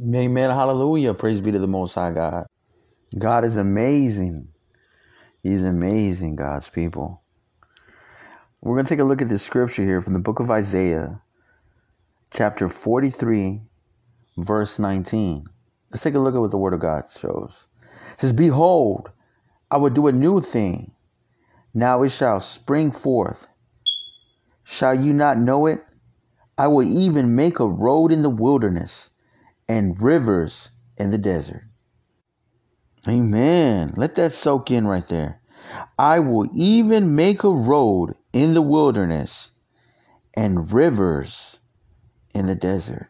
Amen. Hallelujah. Praise be to the Most High God. God is amazing. He's amazing, God's people. We're going to take a look at this scripture here from the book of Isaiah, chapter 43, verse 19. Let's take a look at what the Word of God shows. It says, Behold, I will do a new thing. Now it shall spring forth. Shall you not know it? I will even make a road in the wilderness and rivers in the desert. Amen. Let that soak in right there. I will even make a road in the wilderness and rivers in the desert.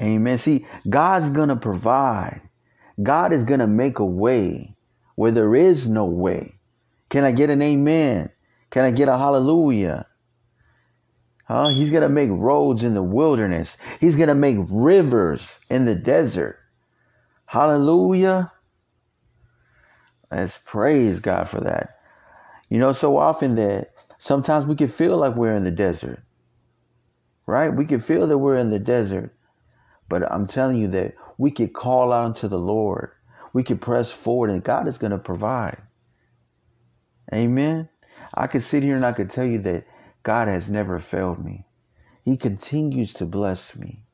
Amen. See, God's going to provide. God is going to make a way where there is no way. Can I get an amen? Can I get a hallelujah? Huh? He's going to make roads in the wilderness. He's going to make rivers in the desert. Hallelujah. Let's praise God for that. You know, so often that sometimes we can feel like we're in the desert, right? We can feel that we're in the desert, but I'm telling you that we could call out unto the Lord. We could press forward and God is going to provide. Amen. I could sit here and I could tell you that God has never failed me. He continues to bless me.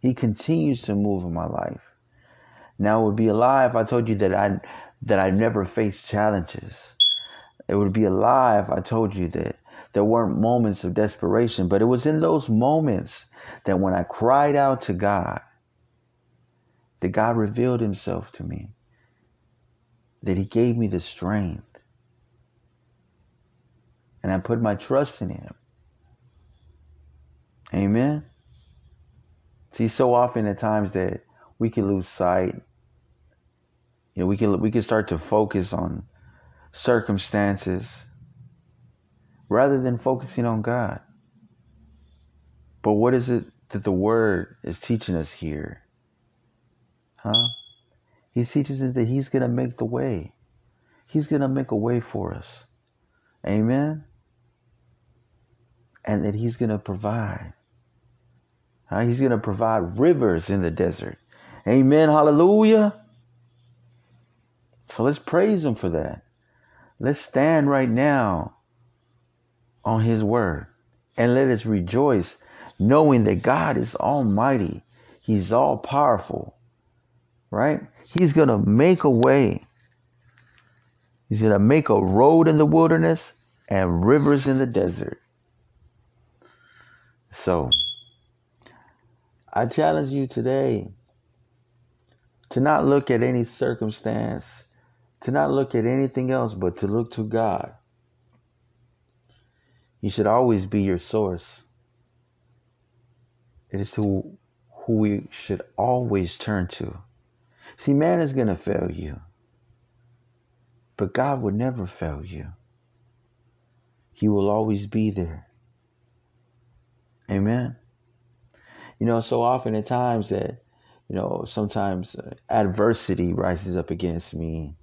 He continues to move in my life. Now it would be a lie if I told you that I that I never faced challenges. It would be a lie if I told you that there weren't moments of desperation, but it was in those moments that when I cried out to God, that God revealed himself to me, that he gave me the strength and I put my trust in Him. Amen. See, so often at times that we can lose sight. You know, we can we can start to focus on circumstances rather than focusing on God. But what is it that the Word is teaching us here? Huh? He teaches us that He's going to make the way. He's going to make a way for us. Amen and that He's going to provide. Uh, he's going to provide rivers in the desert. Amen. Hallelujah. So let's praise Him for that. Let's stand right now on His word and let us rejoice knowing that God is almighty. He's all powerful, right? He's going to make a way. He's going to make a road in the wilderness and rivers in the desert. So, I challenge you today to not look at any circumstance, to not look at anything else, but to look to God. He should always be your source. It is who, who we should always turn to. See, man is going to fail you, but God would never fail you. He will always be there. Amen. You know, so often at times that, you know, sometimes uh, adversity rises up against me.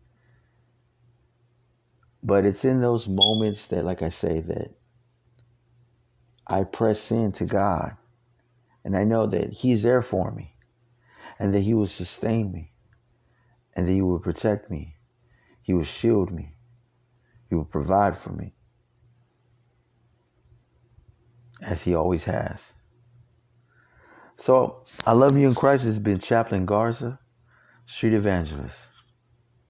But it's in those moments that, like I say, that I press in to God and I know that He's there for me and that He will sustain me and that He will protect me. He will shield me. He will provide for me as he always has. So I love you in Christ. It's been Chaplain Garza, Street Evangelist.